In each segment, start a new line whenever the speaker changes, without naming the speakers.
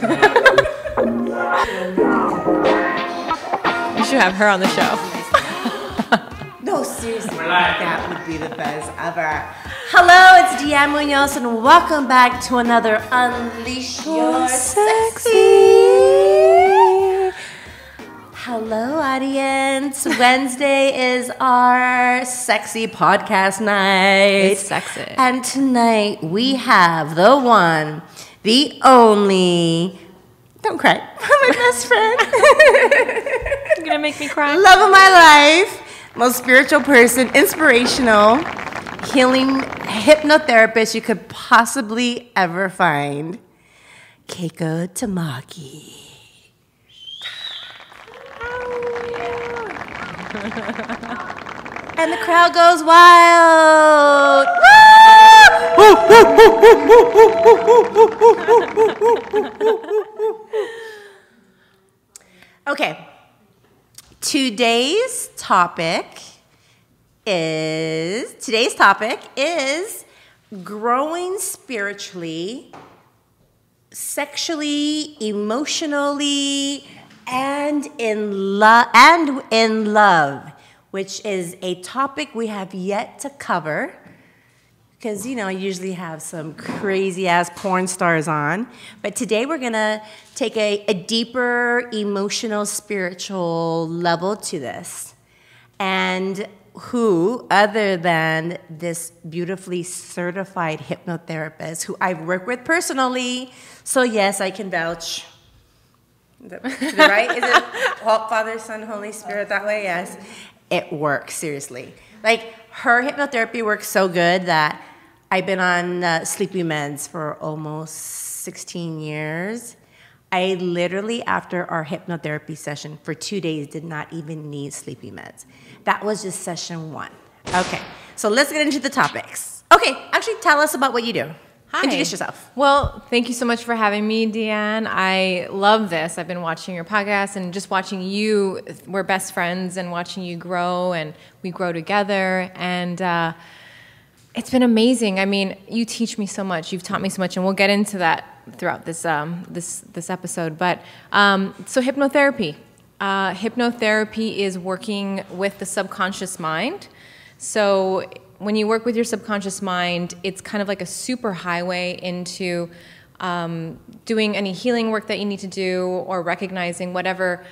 You should have her on the show.
No, seriously, that would be the best ever. Hello, it's Deanne Munoz, and welcome back to another Unleash Your Sexy. Hello, audience. Wednesday is our sexy podcast night.
It's sexy.
And tonight we have the one, the only. Don't cry. My best friend.
You're gonna make me cry.
love of my life, most spiritual person, inspirational, healing hypnotherapist you could possibly ever find, Keiko Tamaki. and the crowd goes wild. okay. Today's topic is today's topic is growing spiritually, sexually, emotionally, and in love and in love, which is a topic we have yet to cover because you know I usually have some crazy ass porn stars on, but today we're gonna take a, a deeper emotional, spiritual level to this, and who other than this beautifully certified hypnotherapist who I've worked with personally, so yes, I can vouch. Right? Is it Father, Son, Holy Spirit that way? Yes. It works, seriously. Like, her hypnotherapy works so good that I've been on uh, sleepy meds for almost 16 years. I literally, after our hypnotherapy session for two days, did not even need sleepy meds. That was just session one. Okay, so let's get into the topics. Okay, actually, tell us about what you do.
Hi.
Introduce yourself.
Well, thank you so much for having me, Deanne. I love this. I've been watching your podcast and just watching you. We're best friends and watching you grow, and we grow together. And uh, it's been amazing. I mean, you teach me so much. You've taught me so much, and we'll get into that throughout this um, this this episode. But um, so hypnotherapy. Uh, hypnotherapy is working with the subconscious mind. So when you work with your subconscious mind, it's kind of like a super highway into um, doing any healing work that you need to do or recognizing whatever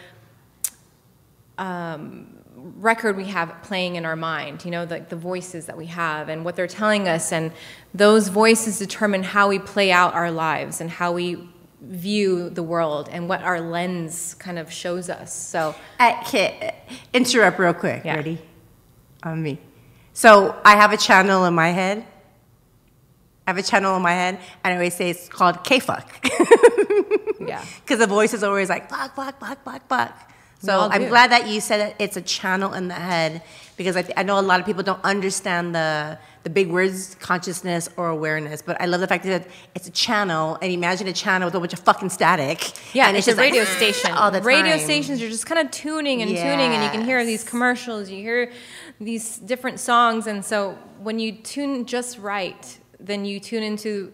record we have playing in our mind, you know, like the, voices that we have and what they're telling us. And those voices determine how we play out our lives and how we view the world and what our lens kind of shows us. So, uh,
Okay, uh, interrupt real quick.
Yeah.
Ready? On me. So I have a channel in my head. I have a channel in my head, and I always say it's called K-fuck.
yeah.
Because the voice is always like, fuck, fuck, fuck, fuck, fuck. So I'm glad that you said that it's a channel in the head, because I, th- I know a lot of people don't understand the, the big words, consciousness or awareness, but I love the fact that it's a channel, and imagine a channel with a bunch of fucking static.
Yeah,
and
it's, a
just like,
radio station.
all the
radio
time.
stations, you're just kind of tuning and tuning, and you can hear these commercials, you hear these different songs, and so when you tune just right, then you tune into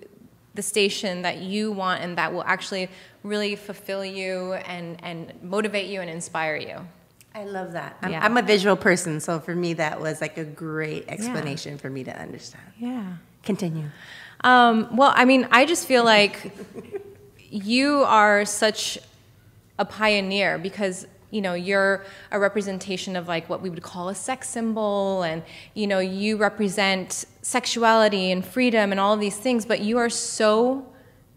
the station that you want and that will actually really fulfill you and, and motivate you and inspire you.
I love that. I'm,
Yeah.
I'm a visual person, so for me, that was like a great explanation for me to understand.
Yeah.
Continue.
Um, well, I mean, I just feel like you are such a pioneer because you know you're a representation of like what we would call a sex symbol and you know you represent sexuality and freedom and all these things but you are so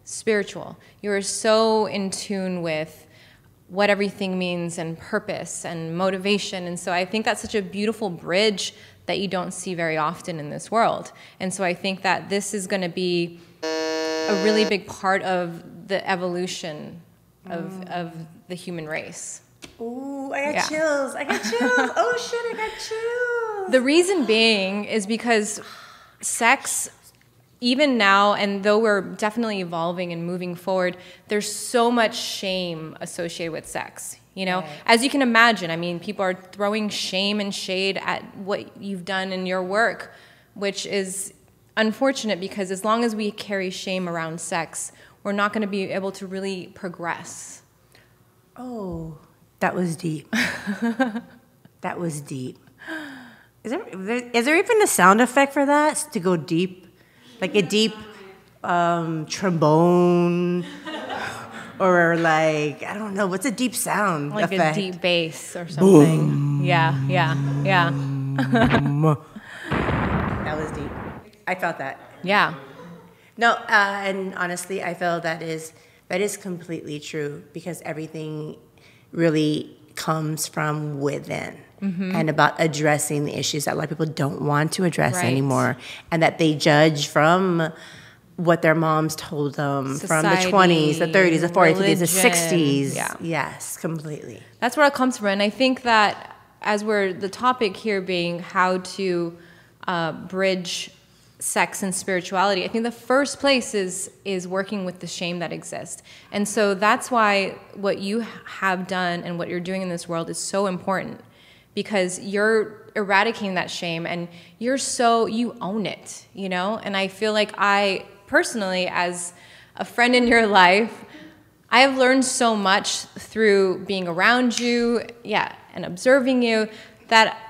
spiritual you are so in tune with what everything means and purpose and motivation and so i think that's such a beautiful bridge that you don't see very often in this world and so i think that this is going to be a really big part of the evolution of, mm. of the human race.
Ooh, I got
Yeah.
chills. I got chills. oh shit, I got chills.
The reason being is because sex, even now, and though we're definitely evolving and moving forward, there's so much shame associated with sex. You know,
Right.
as you can imagine, I mean, people are throwing shame and shade at what you've done in your work, which is unfortunate because as long as we carry shame around sex, we're we're not going to be able to really progress.
Oh, that was deep. that was deep. Is there, is there even a sound effect for that to go deep? Like a deep um, trombone? or like, I don't know, what's a deep sound?
Like
effect?
a deep bass or something. Boom. Yeah, yeah, yeah.
that was deep. I felt that.
Yeah.
No, uh, and honestly, I feel that is that is completely true because everything really comes from within. Mm-hmm. And about addressing the issues that a lot of people don't want to address right. anymore, and that they judge from what their moms told them Society, from the 20s, the 30s, the 40s, religion. the 60s. Yeah. Yes, completely.
That's where it comes from. And I think that as we're the topic here being how to uh, bridge sex and spirituality i think the first place is is working with the shame that exists. And so that's why what you have done and what you're doing in this world is so important because you're eradicating that shame and you're so you own it you know? And i feel like i personally as a friend in your life i have learned so much through being around you yeah and observing you that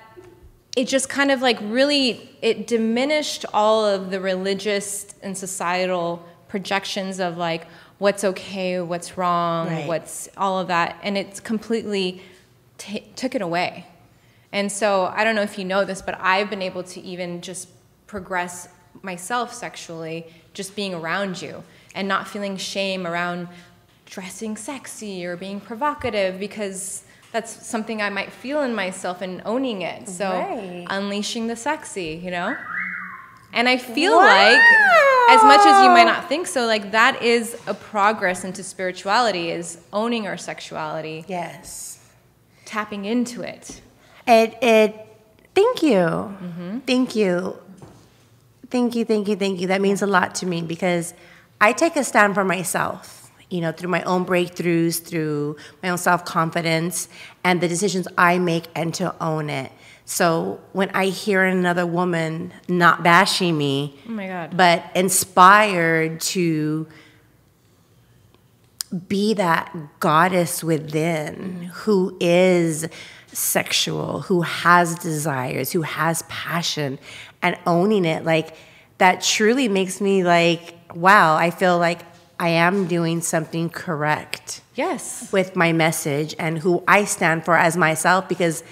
it just kind of like really it diminished all of the religious and societal projections of like what's okay what's wrong right. what's all of that and it's completely took it away and so i don't know if you know this but i've been able to even just progress myself sexually just being around you and not feeling shame around dressing sexy or being provocative because that's something I might feel in myself and owning it. So right. unleashing the sexy, you know? And I feel wow. like as much as you might not think so, like that is a progress into spirituality is owning our sexuality.
Yes.
Tapping into it.
It it thank you. Mm-hmm. Thank you. Thank you, thank you, thank you. That means a lot to me because I take a stand for myself you know, through my own breakthroughs, through my own self confidence, and the decisions I make and to own it. So when I hear another woman not bashing me,
oh my God.
but inspired to be that goddess within mm-hmm. who is sexual, who has desires, who has passion, and owning it, like that truly makes me like, wow, I feel like I am doing something correct.
Yes.
With my message and who I stand for as myself because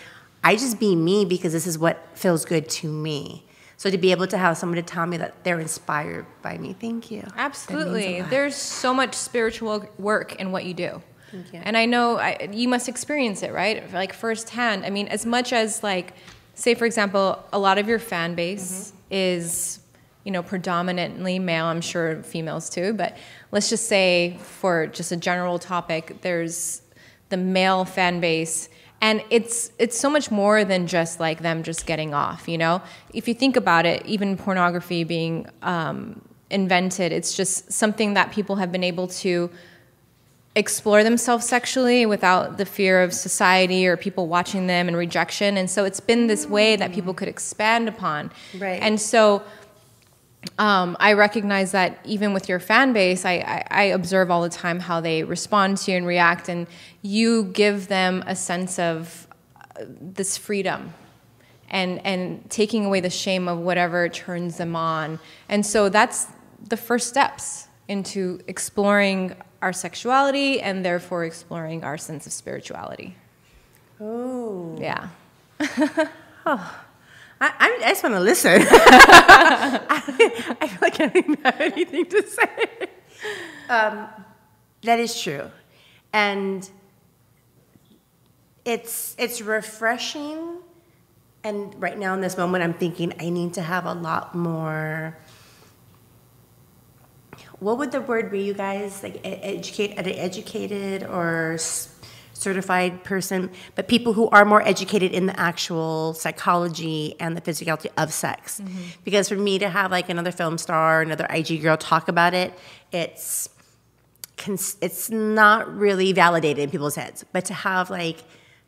I just be me because this is what feels good to me. So to be able to have someone to tell me that they're inspired by me, thank you.
Absolutely. There's so much spiritual work in what you do.
Thank you.
And I know I, you must experience it, right? Like firsthand. I mean, as much as like, say for example, a lot of your fan base mm-hmm. is you know, predominantly male, I'm sure females too, but let's just say for just a general topic, there's the male fan base and it's it's so much more than just like them just getting off, you know? If you think about it, even pornography being um, invented, it's just something that people have been able to explore themselves sexually without the fear of society or people watching them and rejection. And so it's been this way that people could expand upon.
Right.
And so um, I recognize that even with your fan base, I, I, I, observe all the time how they respond to you and react, and you give them a sense of uh, this freedom and, and taking away the shame of whatever turns them on. And so that's the first steps into exploring our sexuality and therefore exploring our sense of spirituality.
Oh.
Yeah.
oh. I, I just want to listen. I, I, feel like I don't have anything to say. Um, that is true, and it's it's refreshing. And right now in this moment, I'm thinking I need to have a lot more. What would the word be, you guys? Like educate, educated or certified person, but people who are more educated in the actual psychology and the physicality of sex. Mm-hmm. Because for me to have like another film star, another IG girl talk about it, it's it's not really validated in people's heads. But to have like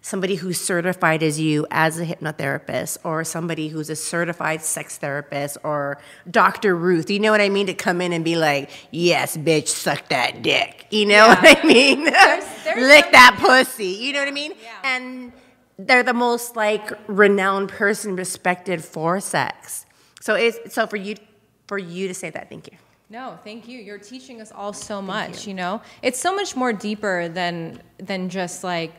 somebody who's certified as you as a hypnotherapist or somebody who's a certified sex therapist or Dr. Ruth, you know what I mean? To come in and be like, yes, bitch, suck that dick. You know
Yeah.
what I mean?
There's- there's
Lick
some-
that pussy. You know what I mean?
Yeah.
And they're the most like renowned person respected for sex. So it's so for you for you to say that, thank you.
No, thank you. You're teaching us all so much, you. know? It's so much more deeper than than just like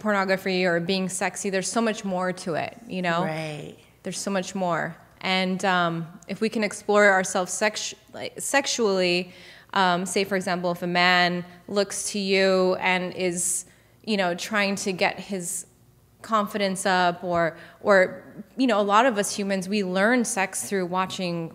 pornography or being sexy. There's so much more to it, you know?
Right.
There's so much more. And um, if we can explore ourselves sex- like, sexually, um, say, for example, if a man looks to you and is, you know, trying to get his confidence up or, or, you know, a lot of us humans, we learn sex through watching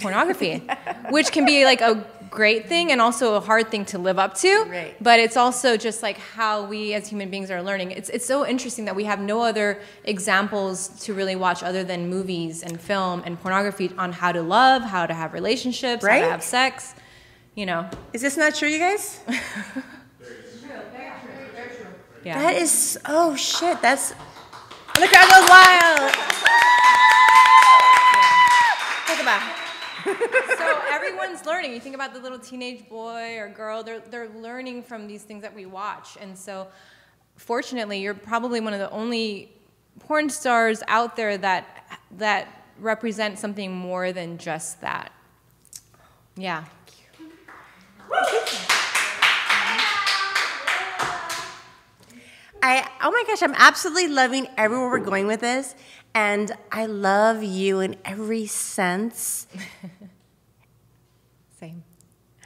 pornography, which can be like a great thing and also a hard thing to live up to.
Right.
But it's also just like how we as human beings are learning. It's, it's so interesting that we have no other examples to really watch other than movies and film and pornography on how to love, how to have relationships, how to have sex. You know,
Is this not true, you guys?
yeah.
That is oh shit, that's the crowd goes wild. Think about it.
so everyone's learning. You think about the little teenage boy or girl, they're, they're learning from these things that we watch. And so, fortunately, you're probably one of the only porn stars out there that, that represent something more than just that. Yeah.
I oh my gosh, I'm absolutely loving everywhere we're going with this. And I love you in every sense.
Same.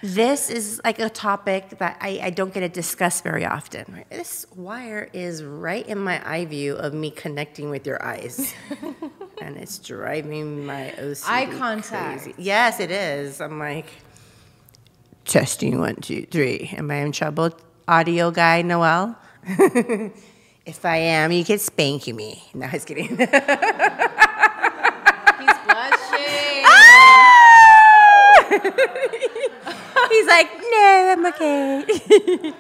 This is like a topic that I, I don't get to discuss very often. Right? This wire is right in my eye view of me connecting with your eyes. and it's driving my OCD
Eye contact.
crazy. Yes, it is. I'm like, testing one, two, three. Am I in trouble, audio guy, Noel? if I am, you can spank me. No, I was kidding.
He's blushing.
He's like, no, I'm okay.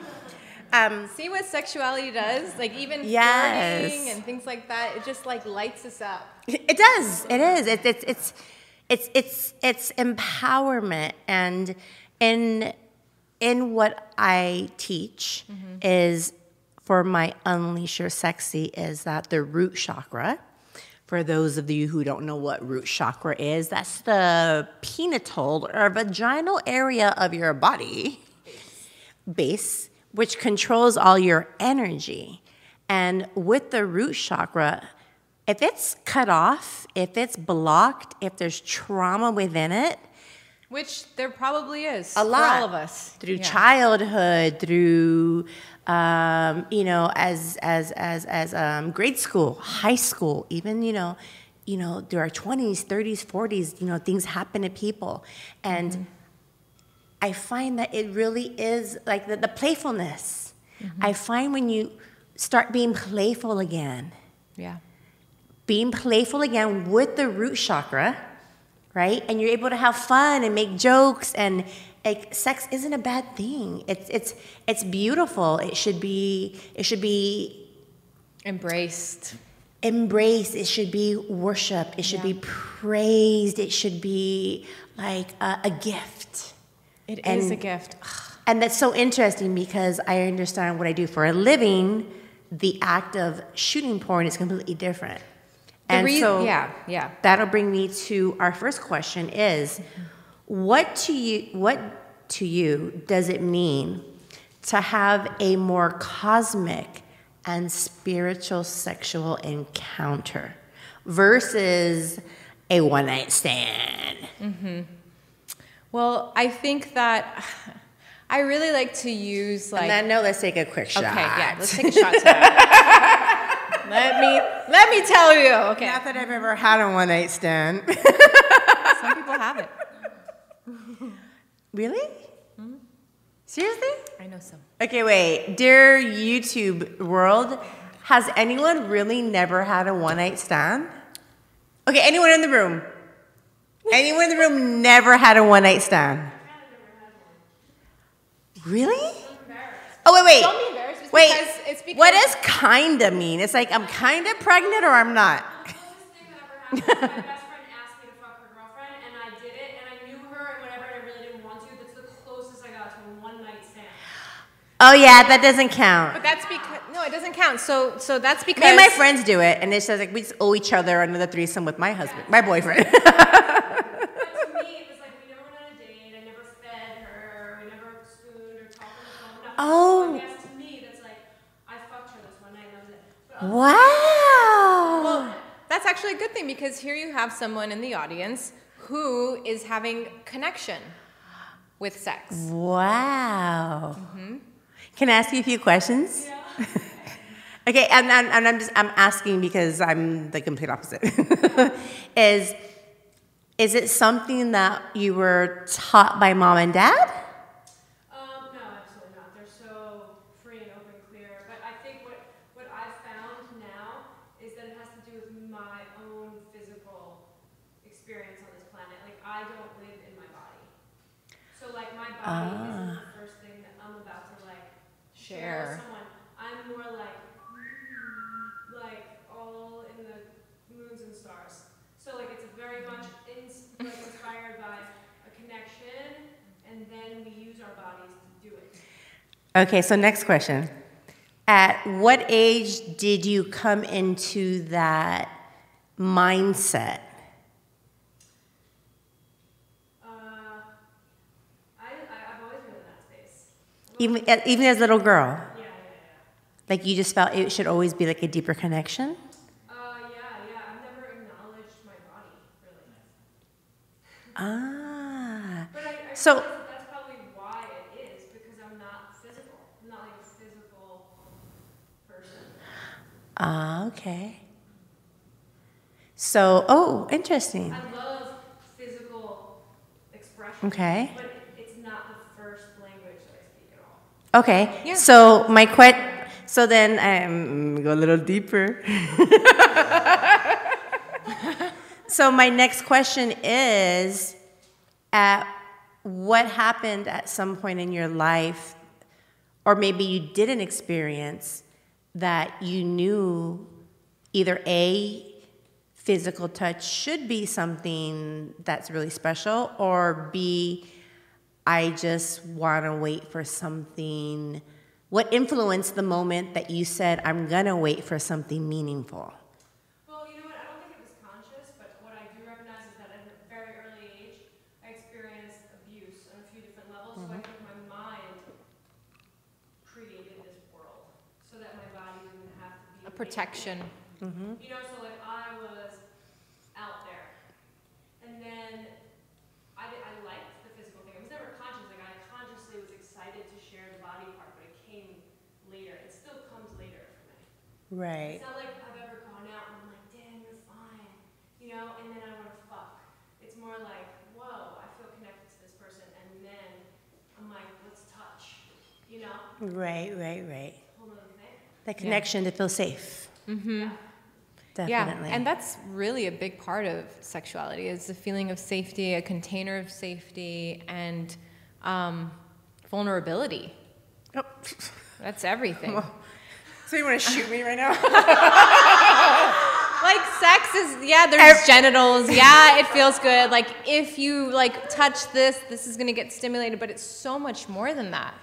um,
See what sexuality does? Like even
Yes.
flirting and things like that, it just like lights us up.
It does. It is. It's it's it's it's it's it's empowerment, and in in what I teach is for my unleash your sexy is that the root chakra. For those of you who don't know what root chakra is, that's the penital or vaginal area of your body base, which controls all your energy. And with the root chakra, if it's cut off, if it's blocked, if there's trauma within it,
Which there probably is
a lot
for all of us.
through
Yeah.
childhood, through um, you know, as as as as um, grade school, high school, even you know, you know, through our twenties, thirties, forties, you know, things happen to people, and
Mm-hmm.
I find that it really is like the, the playfulness.
Mm-hmm.
I find when you start being playful again,
Yeah.
being playful again with the root chakra, right? And you're able to have fun and make jokes and like sex isn't a bad thing. It's it's it's beautiful. It should be it should be
Embraced.
embraced. It should be worshipped. It should be praised. It should be like a, a gift.
It is
And-
a gift.
And that's so interesting because I understand what I do for a living. The act of shooting porn is completely different.
The
And so
yeah, yeah.
that'll bring me to our first question is mm-hmm. What to you what to you does it mean to have a more cosmic and spiritual sexual encounter versus a one night stand mm-hmm.
Well, I think that I really like to use like
and then no let's take a quick shot
Okay, yeah, let's take a shot let me let me tell you. Okay.
not that i've ever had a one night stand
Some people have it.
Really hmm? seriously
I know some.
Okay, wait. Dear YouTube world, has anyone really never had a one night stand? Okay, anyone in the room? Anyone in the room never had a one night stand? Really? Oh, wait, wait.
Don't be embarrassed. It's
Wait,
because, it's because
what does kinda mean? It's like I'm kinda pregnant or I'm not.
The coolest thing that ever happened was my best friend asked me to fuck her girlfriend, and I did it, and I knew her and whatever, and I really didn't want to. That's the closest I got to a one night stand.
Oh yeah, that doesn't count.
But that's because no, it doesn't count. So so that's because
Me and my friends do it, and it says like we just owe each other another threesome with my husband, my boyfriend.
But to me, it was like we never went on a date. I never fed her. We never spooned or talked on the phone. Nothing.
Oh.
So to me, that's like I fucked her this one night, and that was it. But other
wow.
Well, that's actually a good thing because here you have someone in the audience who is having connection with sex.
Wow. Mm-hmm. Can I ask you a few questions? okay, and, and, and I'm just I'm asking because I'm the complete opposite. is is it something that you were taught by mom and dad?
Um, no, absolutely not. They're so free and open, clear. But I think what what I've found now is that it has to do with my own physical experience on this planet. Like I don't live in my body, so like my body isn't the first thing that I'm about to like Share. someone. I'm more like like all in the moons and stars. So like it's very much ins- like inspired by a connection, and then we use our bodies to do it.
Okay, so next question. At what age did you come into that mindset?
Uh, I, I I've always been in that space.
Even even as a little girl. Like you just felt it should always be like a deeper connection.
Uh, yeah, yeah. I've never acknowledged my body really.
Ah.
But I, I
So-
that's probably why it is because I'm not physical. I'm not like a physical person.
Ah, okay. So, oh, interesting.
I love physical expression.
Okay.
But it's not the first language that I speak at all.
Okay.
Yeah.
So my que- so then um, go a little deeper. so my next question is at what happened at some point in your life or maybe you didn't experience that you knew either A physical touch should be something that's really special or B I just want to wait for something. What influenced the moment that you said, I'm going to wait for something meaningful?
Well, you know what? I don't think it was conscious, but what I do recognize is that at a very early age, I experienced abuse on a few different levels. So I mm-hmm. think my mind created this world so that my body didn't have to be
A protection. Mm-hmm.
You know, so like I was out there, and then I, did, I liked the physical thing. I was never conscious. Like I consciously was excited to share the body part, but it came later. It still comes later for me.
Right.
It's not like I've ever gone out and I'm like, damn, you're fine, you know, and then I want to fuck. It's more like, whoa, I feel connected to this person, and then I'm like, let's touch, you know,
Right, right, right.
whole other thing.
The connection to feel safe. Mm-hmm. Definitely.
Yeah, and that's really a big part of sexuality is the feeling of safety, a container of safety, and um, vulnerability.
Oh.
That's everything.
So you want to shoot me right now?
like sex is yeah there's genitals. Yeah it feels good. Like if you like touch this this is going to get stimulated but it's so much more than that.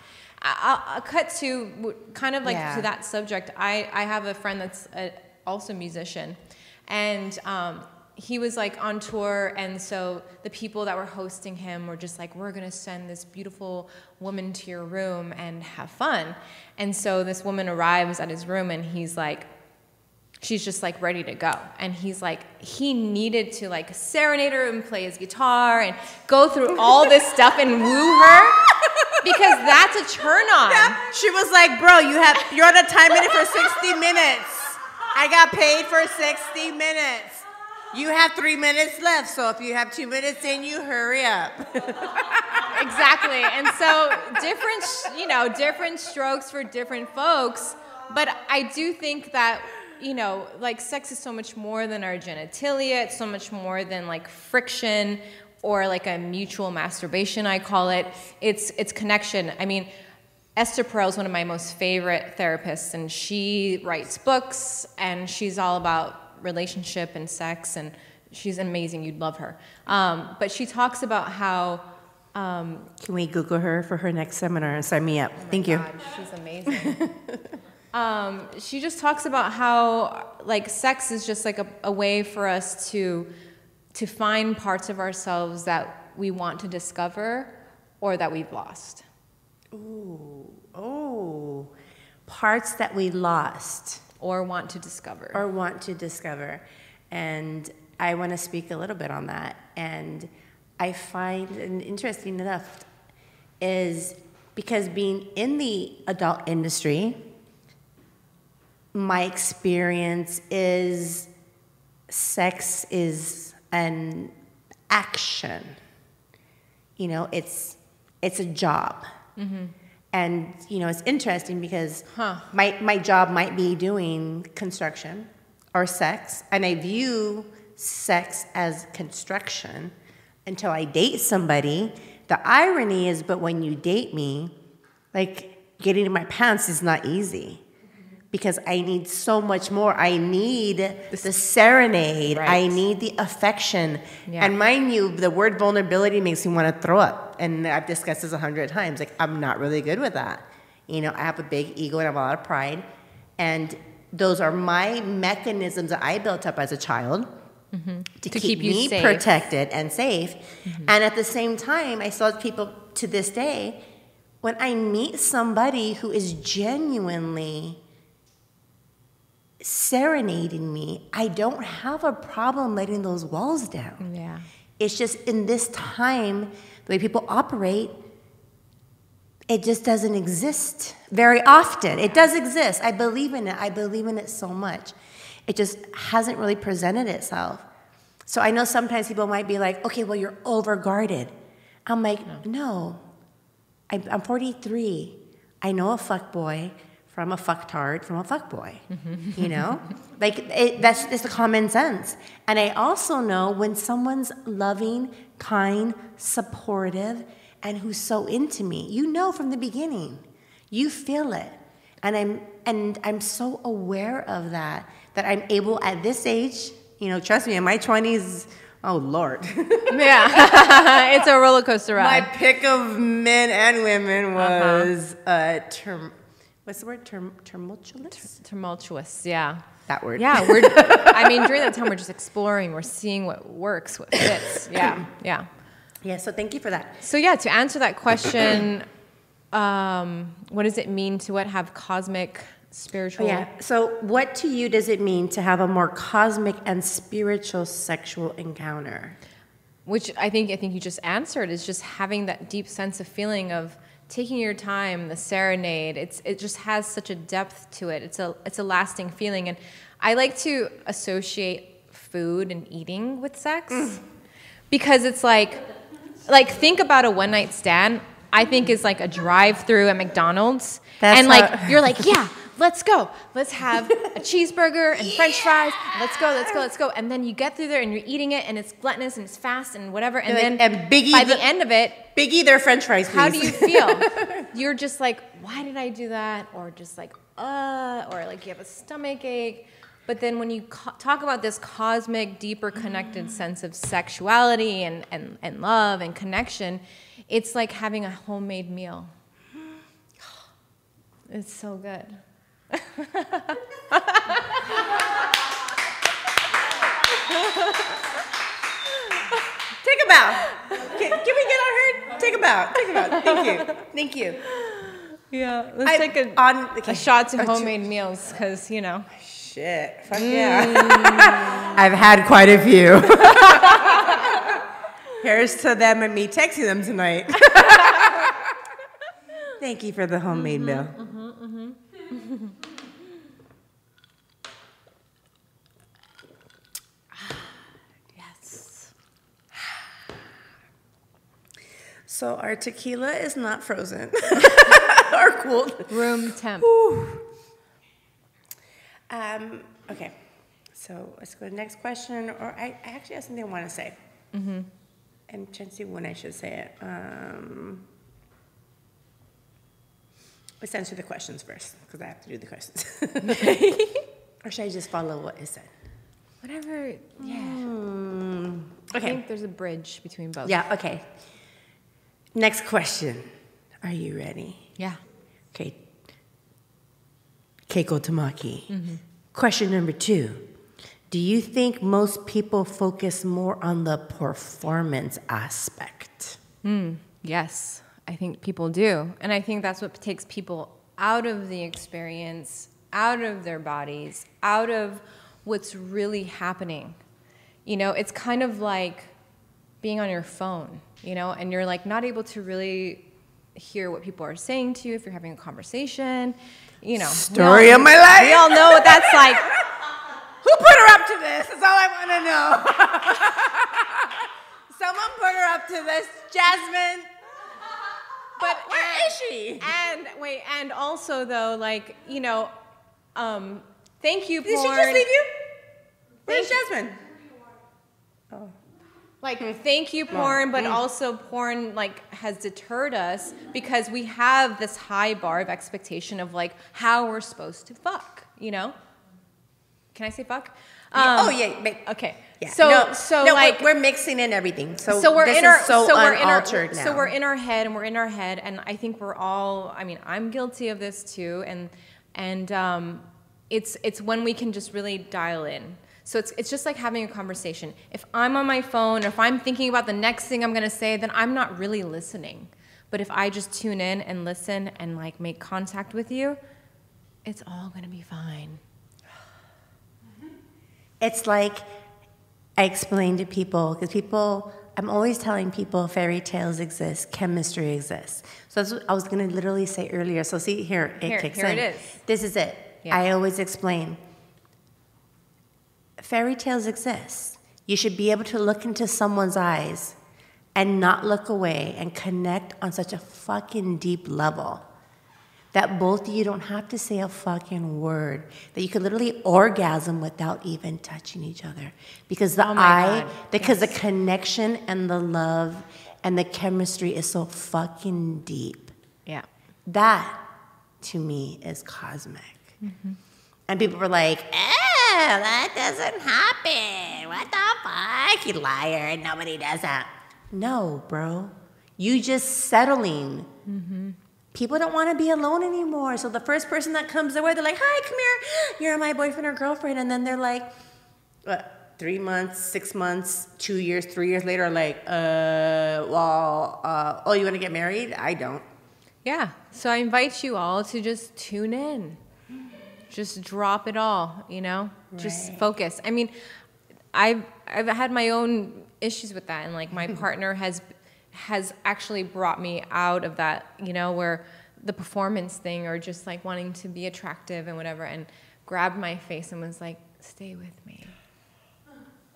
I- I'll, I'll cut to kind of like
Yeah.
to that subject. I i have a friend that's a, also a musician. And um he was like on tour and so the people that were hosting him were just like we're going to send this beautiful woman to your room and have fun and so this woman arrives at his room and he's like she's just like ready to go and he's like he needed to like serenade her and play his guitar and go through all this stuff and woo her because that's a turn on
she was like, bro, you have you're on a time limit for 60 minutes. I got paid for 60 minutes. You have three minutes left, so if you have two minutes in, you hurry up.
exactly. And so different, you know different strokes for different folks but i do think that you know like sex is so much more than our genitalia. It's so much more than like friction or like a mutual masturbation i call it. It's it's connection. I mean Esther Perel is one of my most favorite therapists, and she writes books, and she's all about relationship and sex, and she's amazing. You'd love her. Um, but she talks about how. Um,
Can we Google her for her next seminar and sign me up? Thank you.
She's amazing. um, she just talks about how like sex is just like a, a way for us to to find parts of ourselves that we want to discover or that we've lost.
Ooh, oh, parts that we lost
or want to discover.
or want to discover. And I want to speak a little bit on that. And I find, and interesting enough, is because being in the adult industry, my experience is sex is an action. You know, it's it's a job. Mm-hmm. And you know, it's interesting because
Huh.
my my job might be doing construction or sex, and I view sex as construction until I date somebody. The irony is, but when you date me, like getting in my pants is not easy because I need so much more. I need the serenade. I need the affection.
Yeah.
And mind you, the word vulnerability makes me want to throw up. And I've discussed this a hundred times. Like, I'm not really good with that. You know, I have a big ego and I have a lot of pride. And those are my mechanisms that I built up as a child to,
Mm-hmm. To
keep,
keep you
me
safe.
protected and safe. And at the same time, I saw people to this day, when I meet somebody who is genuinely serenading me, I don't have a problem letting those walls down.
Yeah.
It's just in this time, the way people operate, it just doesn't exist very often. It does exist. I believe in it. I believe in it so much. It just hasn't really presented itself. So I know sometimes people might be like, okay, well, you're over guarded. I'm like, no. I'm, I'm 43. I know a fuck boy from a fucktard from a fuck boy. You know, like it, that's just the common sense. And I also know when someone's loving, kind, supportive, and who's so into me. You know from the beginning. You feel it, and I'm and I'm so aware of that that I'm able at this age. You know, trust me, in my 20s. Oh Lord.
Yeah. it's a roller coaster ride.
My pick of men and women
Uh-huh.
was uh, term. What's the word? Term, tumultuous.
Tumultuous. Yeah.
That word.
Yeah. We're, I mean, during that time, we're just exploring, we're seeing what works, what fits. Yeah. Yeah.
Yeah. So thank you for that.
So yeah, to answer that question, um, what does it mean to what have cosmic spiritual?
Oh, Yeah. So, what to you does it mean to have a more cosmic and spiritual sexual encounter?
Which I think I think you just answered is just having that deep sense of feeling of taking your time, the serenade. It's it just has such a depth to it. It's a it's a lasting feeling, and I like to associate food and eating with sex mm. because it's like like think about a one night stand. I think is like a drive through at McDonald's,
That's
and like you're like yeah. Let's go. Let's have a cheeseburger and French fries. Let's go. Let's go. Let's go. And then you get through there and you're eating it, and it's gluttonous and it's fast and whatever. And
You're
then
"And Biggie
by
the-
the end of it,
Biggie, their French fries, please.
how do you feel? You're just like, why did I do that? Or just like, uh, or like you have a stomach ache. But then when you co- talk about this cosmic, deeper connected sense of sexuality and, and, and love and connection, it's like having a homemade meal. It's so good.
Take a bow. Can, can we get on her? Take a bow. Take a bow. Thank you. Thank you.
Yeah, let's
I-
take a,
on- okay.
a shot to homemade meals because, you know.
Shit. Fuck mm. yeah. I've had quite a few. Here's to them and me texting them tonight. Thank you for the homemade mm-hmm, meal. Mm-hmm, mm-hmm.
Yes.
So our tequila is not frozen or cooled.
Room temp.
Um, okay, so let's go to the next question. Or I, I actually have something I want to say. Mm-hmm. I'm trying to see when I should say it. Um, Let's answer the questions first, because I have to do the questions. or should I just follow what is said?
Whatever. Yeah.
Hmm,
I
Okay.
think there's a bridge between both.
Yeah, okay. Next question. Are you ready?
Yeah.
Okay. Keiko Tamaki. Question number two. Do you think most people focus more on the performance aspect?
Yes, I think people do. And I think that's what takes people out of the experience, out of their bodies, out of what's really happening. You know, it's kind of like being on your phone, you know, and you're like not able to really hear what people are saying to you if you're having a conversation. You know,
Story
all-
of my life.
We all know what that's like.
Who put her up to this? Is all I want to know. Someone put her up to this, Jasmine.
But
Where is she?
And wait, and also though, like you know, um, thank you, porn.
Did she just leave you? Where's
Thank
Jasmine?
Oh, like thank you, porn, but also porn like has deterred us because we have this high bar of expectation of like how we're supposed to fuck. You know? Can I say fuck?
oh
Um,
yeah, babe.
Okay.
Yeah.
So
no,
so
no,
like
we're, we're mixing in everything. So,
so we're
this
in our
is so,
so we're in our
now.
so we're in our head and we're in our head and I think we're all I mean I'm guilty of this too and and um, it's it's when we can just really dial in. So it's it's just like having a conversation. If I'm on my phone or if I'm thinking about the next thing I'm gonna say, then I'm not really listening. But if I just tune in and listen and like make contact with you, it's all gonna be fine.
It's like I explain to people because people, I'm always telling people fairy tales exist, chemistry exists. So that's what I was going to literally say earlier. So see here, it
Here-
kicks
here
in.
it is.
This is it.
Yeah.
I always explain. Fairy tales exist. You should be able to look into someone's eyes and not look away and connect on such a fucking deep level that both of you don't have to say a fucking word. That you could literally orgasm without even touching each other. Because the
Oh
eye,
God,
because the connection and the love and the chemistry is so fucking deep.
Yeah.
That, to me, is cosmic. Mm-hmm. And people were like, oh, that doesn't happen. What the fuck? You liar. Nobody does that. No, bro. You just settling. Mm-hmm. People don't want to be alone anymore. So the first person that comes their way, they're like, hi, come here. You're my boyfriend or girlfriend. And then they're like, what, three months, six months, two years, three years later, like, uh, well, uh, oh, you want to get married? I don't.
Yeah. So I invite you all to just tune in. Just drop it all, you know? Just focus. I mean, I've I've had my own issues with that and like my partner has has actually brought me out of that, you know, where the performance thing or just like wanting to be attractive and whatever and grabbed my face and was like, "Stay with me.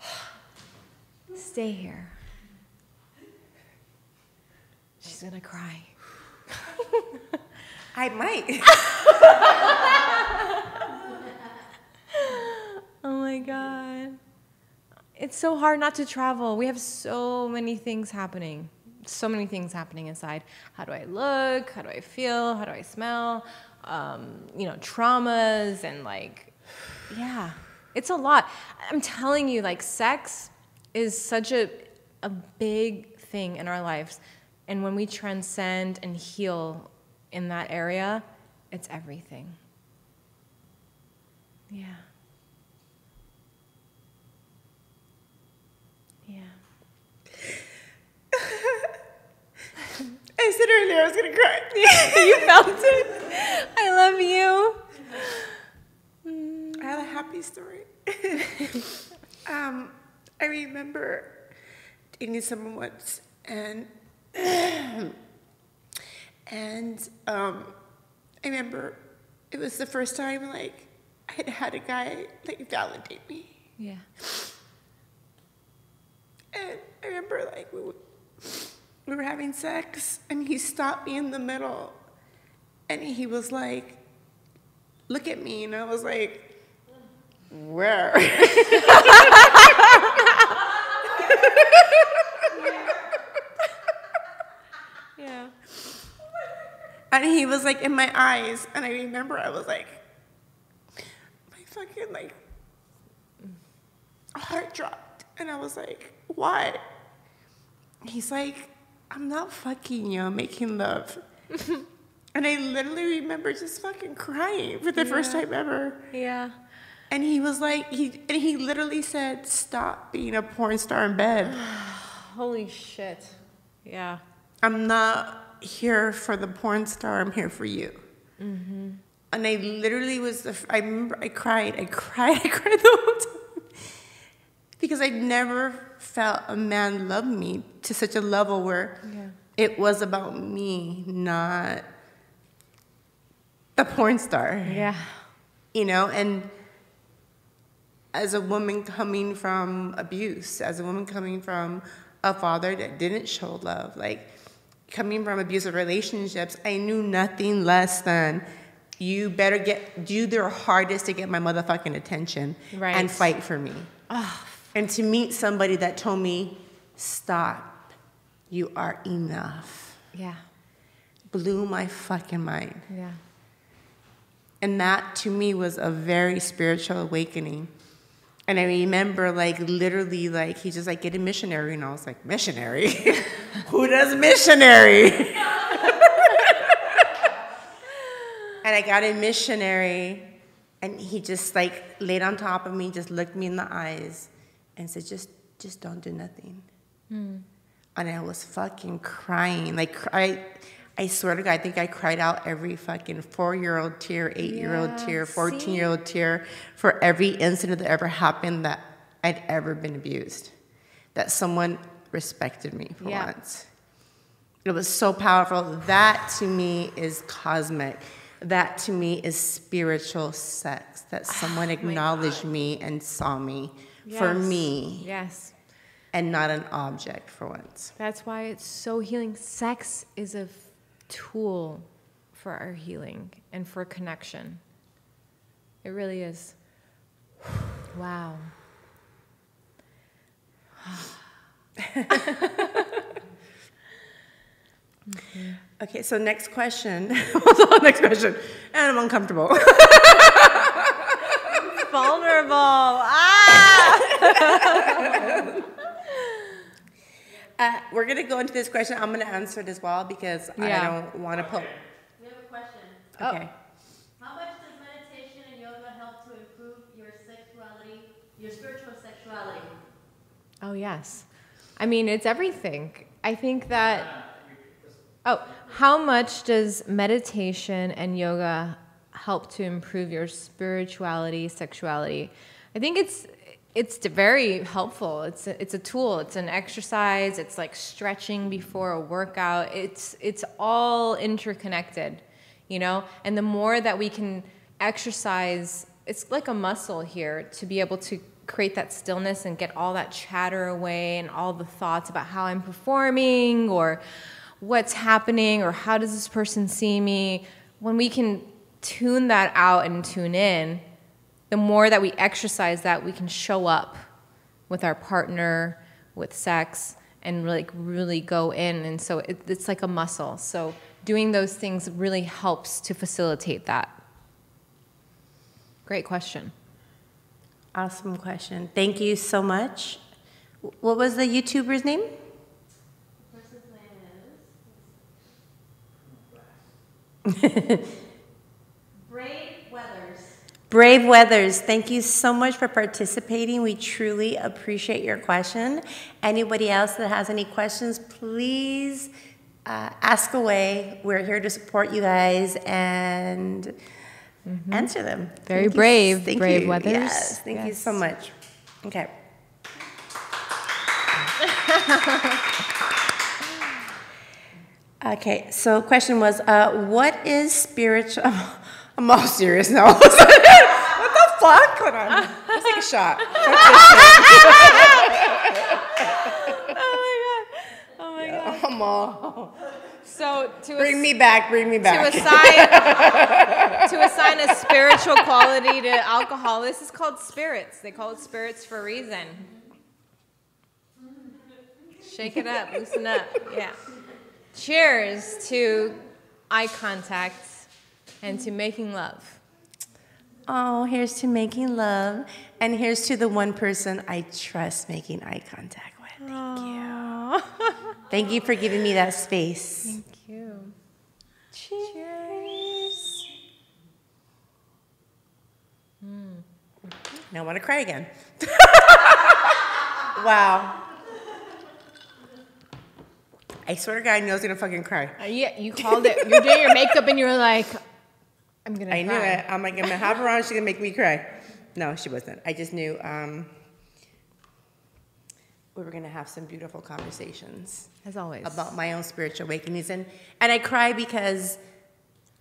Stay here." She's to cry.
I might.
Oh my god. It's so hard not to travel. We have so many things happening. So many things happening inside. How do I look? How do I feel? How do I smell? Um, you know, traumas and like, yeah, it's a lot. I'm telling you, like, sex is such a, a big thing in our lives. And when we transcend and heal in that area, it's everything. Yeah. Yeah.
I said earlier I was gonna cry.
you felt it. I love you.
I have a happy story. um, I remember dating someone once, and and um, I remember it was the first time like I had had a guy like validate me,
Yeah.
and I remember like we were, we were having sex, and he stopped me in the middle, and he was like, "Look at me," and I was like. Where?
Yeah.
And he was like in my eyes, and I remember I was like, my fucking like heart dropped, and I was like, what? He's like, I'm not fucking you, I'm making love. and I literally remember just fucking crying for the first time ever.
Yeah.
And he was like, he and he literally said, "Stop being a porn star in bed.
Holy shit. Yeah.
I'm not here for the porn star. I'm here for you." Mm-hmm. And I literally was. The, I remember I cried. I cried. I cried the whole time because I never felt a man love me to such a level where
Yeah.
it was about me, not the porn star.
Yeah.
you know and as a woman coming from abuse as a woman coming from a father that didn't show love like coming from abusive relationships i knew nothing less than you better get do their hardest to get my motherfucking attention
Right.
and fight for me and to meet somebody that told me stop you are enough
Yeah.
blew my fucking mind
Yeah.
and that to me was a very spiritual awakening. And I remember like literally like he's just like get a missionary and I was like, Missionary? Who does missionary? and I got a missionary and he just like laid on top of me, just looked me in the eyes and said, just just don't do nothing. Hmm. And I was fucking crying. Like I I swear to God, I think I cried out every fucking four year old tear, eight year old
Yeah,
tear, 14 year old tear for every incident that ever happened that I'd ever been abused. That someone respected me for
Yeah.
once. It was so powerful. That to me is cosmic. That to me is spiritual sex. That someone acknowledged me and saw me for me
Yes.
And not an object for once.
That's why it's so healing. Sex is a tool for our healing and for connection. It really is. Wow.
Okay, so next question. What's the next question? And I'm uncomfortable.
Vulnerable. Ah!
Uh, we're gonna go into this question. I'm gonna answer it as well because
Yeah.
I don't want to put.
We have a question.
Okay.
How much does meditation and yoga help to improve your sexuality, your spiritual sexuality?
Oh, yes. I mean, it's everything. I think that. Oh, how much does meditation and yoga help to improve your spirituality, sexuality? I think it's it's very helpful. It's a, it's a tool. It's an exercise. It's like stretching before a workout. It's it's all interconnected, you know. And the more that we can exercise, it's like a muscle here to be able to create that stillness and get all that chatter away and all the thoughts about how I'm performing or what's happening or how does this person see me. When we can tune that out and tune in, the more that we exercise that, we can show up with our partner, with sex, and like really go in. And so it, it's like a muscle. So doing those things really helps to facilitate that. Great question.
Awesome question. Thank you so much. What was the YouTuber's name?
Person's name is Brave Weathers.
Thank you so much for participating. We truly appreciate your question. Anybody else that has any questions, please uh, ask away. We're here to support you guys and answer them.
Very
Thank you-
brave,
thank
Brave
you.
Weathers.
Yes, thank you so much. Okay. Okay, so question was, uh, what is spiritual? I'm all serious now. what the fuck? Hold on. Let's take a shot.
Oh my God.
I'm all.
So to
Bring me back. Bring me back.
to assign to assign a spiritual quality to alcohol. This is called spirits. They call it spirits for a reason. Shake it up, loosen up. Yeah. Cheers to eye contact and to making love.
Oh, here's to making love. And here's to the one person I trust making eye contact with. Thank you. Thank you for giving me that space.
Thank you.
Cheers. Now I want to cry again. wow. I swear to God, I knew I was going to fucking cry.
Uh, yeah, you called it. You're doing your makeup and you're like, I'm gonna.
I knew it. I'm like, I'm gonna have her on. She's gonna make me cry. No, she wasn't. I just knew um, we were gonna have some beautiful conversations
As always.
about my own spiritual awakenings, and and I cry because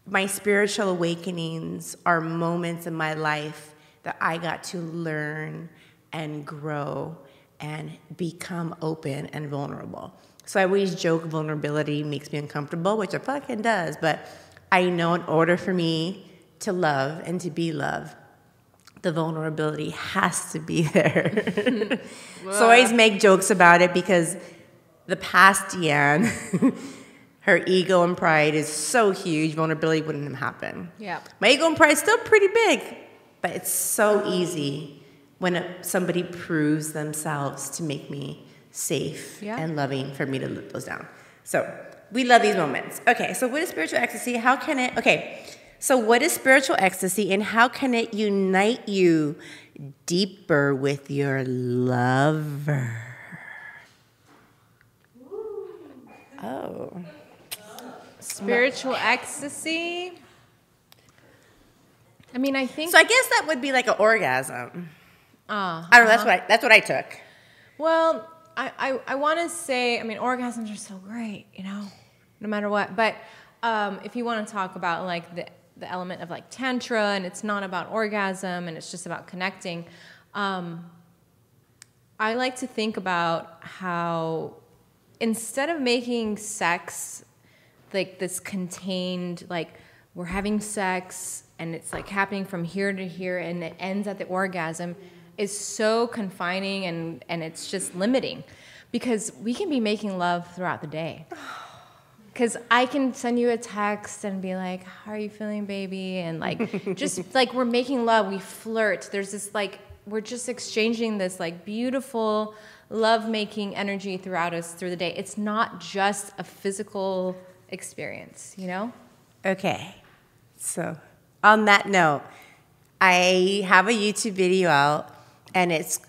my spiritual awakenings are moments in my life that I got to learn and grow and become open and vulnerable. So I always joke vulnerability makes me uncomfortable, which it fucking does, but I know in order for me to love and to be loved, the vulnerability has to be there. so I always make jokes about it because the past Deanne, her ego and pride is so huge, vulnerability wouldn't have happened.
Yeah.
My ego and pride is still pretty big, but it's so easy when a, somebody proves themselves to make me safe
Yeah.
and loving for me to let those down. So we love these moments. Okay, so what is spiritual ecstasy? How can it, okay, so what is spiritual ecstasy and how can it unite you deeper with your lover? Oh.
Spiritual ecstasy. I mean, I think.
So I guess that would be like an orgasm.
Ah,
I don't know, that's what I, that's what I took.
Well, I, I, I want to say, I mean, orgasms are so great, you know, no matter what. But um, if you want to talk about like the, the element of like tantra and it's not about orgasm and it's just about connecting, um, I like to think about how instead of making sex like this contained, like we're having sex and it's like happening from here to here and it ends at the orgasm is so confining and, and it's just limiting because we can be making love throughout the day. Because I can send you a text and be like, How are you feeling, baby? And like, just like we're making love, we flirt. There's this like, we're just exchanging this like beautiful love making energy throughout us through the day. It's not just a physical experience, you know?
Okay. So, on that note, I have a YouTube video out and it's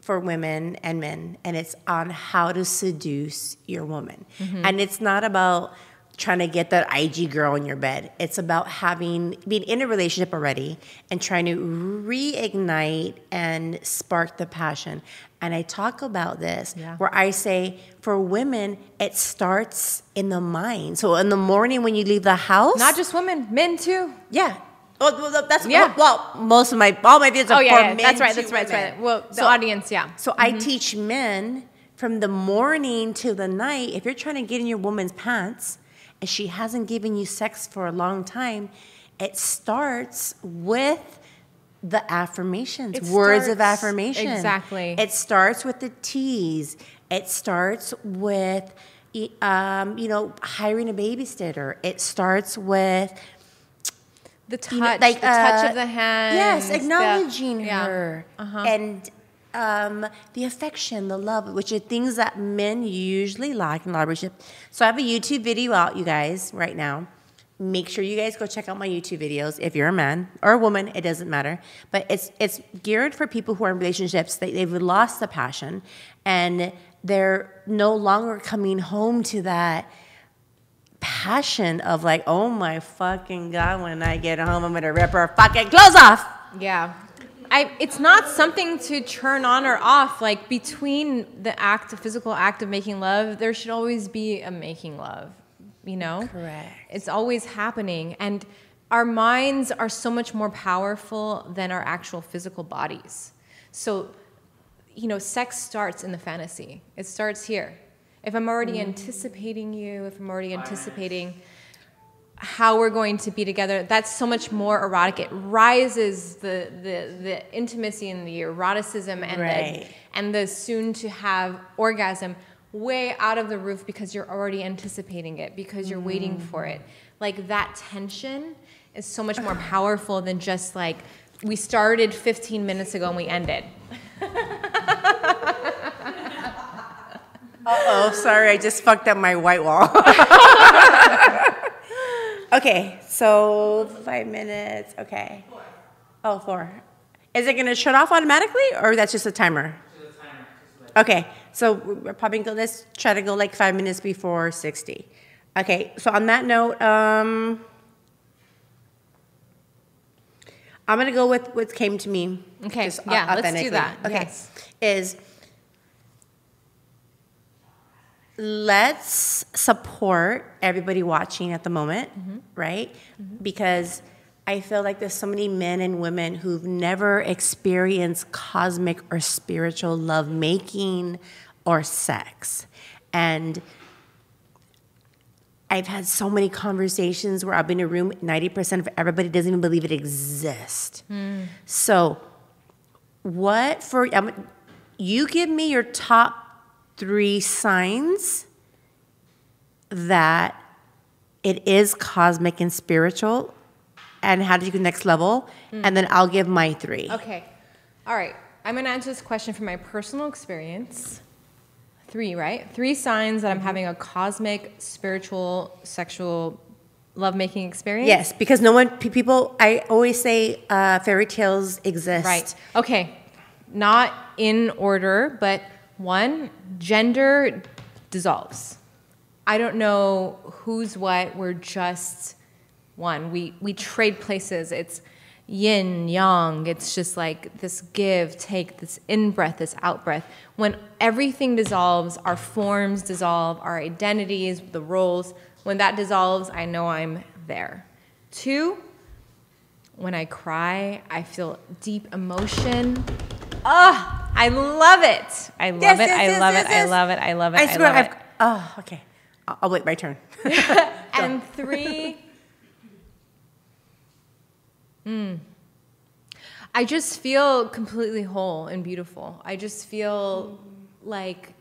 for women and men and it's on how to seduce your woman. Mm-hmm. And it's not about trying to get that IG girl in your bed. It's about having being in a relationship already and trying to reignite and spark the passion. And I talk about this
Yeah.
where I say for women it starts in the mind. So in the morning when you leave the house,
Not just women, men too.
yeah. Well, well, that's
Yeah.
well, most of my all my videos are
Oh, yeah,
for
yeah.
men
That's right, that's right, that's right. Well, the
So-
audience, yeah.
So I teach men from the morning till the night. If you're trying to get in your woman's pants and she hasn't given you sex for a long time, it starts with the affirmations,
It
words of affirmation.
exactly.
It starts with the T's. It starts with, um, you know, hiring a babysitter. It starts with
The touch,
you know, like
the touch
uh,
of the hand.
Yes, acknowledging
yeah.
her
Uh-huh.
and um, the affection, the love, which are things that men usually lack in a lot of relationships. So I have a YouTube video out, you guys, right now. Make sure you guys go check out my YouTube videos. If you're a man or a woman, it doesn't matter. But it's it's geared for people who are in relationships. They, they've lost the passion, and they're no longer coming home to that passion of like, oh my fucking god, when I get home, I'm gonna rip her fucking clothes off.
Yeah. I, it's not something to turn on or off. Like between the act, the physical act of making love, there should always be a making love. You know,
Correct.
It's always happening, and our minds are so much more powerful than our actual physical bodies. So, you know, sex starts in the fantasy. It starts here. If I'm already mm. anticipating you, if I'm already anticipating how we're going to be together that's so much more erotic. It rises the the, the intimacy and the eroticism and
Right.
the and the soon to have orgasm way out of the roof because you're already anticipating it because you're waiting mm. for it. Like that tension is so much more powerful than just like we started 15 minutes ago and we ended.
Oh, sorry, I just fucked up my white wall. okay, so five minutes. Okay. Oh, four. Is it gonna shut off automatically, or that's just a timer? Okay, so we're probably gonna let's try to go like five minutes before sixty. Okay, so on that note, um, I'm gonna go with what came to me.
Okay,
just
yeah, let's do that,
Okay,
yes.
is let's support everybody watching at the moment, right? Because I feel like there's so many men and women who've never experienced cosmic or spiritual love making or sex. And I've had so many conversations where I've been in a room, 90% of everybody doesn't even believe it exists. So, what for um, you give me your top three signs that it is cosmic and spiritual and how to take the next level and then i'll give my three
Okay. All right. I'm going to answer this question from my personal experience. Three, right? Three signs that I'm having a cosmic, spiritual, sexual lovemaking experience.
yes because no one people i always say uh, fairy tales exist
Right. Okay. Not in order, but one, gender dissolves. I don't know who's what. We're just one. We we trade places. It's yin yang. It's just like this give take, this in breath, this out breath. When everything dissolves, our forms dissolve, our identities, the roles. When that dissolves, I know I'm there. Two, when I cry, I feel deep emotion. Oh, I love it. I love
Yes,
it.
yes,
I
yes,
love it. I love it. I love it.
i
I,
swear
love
i've
it.
oh okay i'll, I'll wait my turn
And three, mm, I just feel completely whole and beautiful. I just feel like,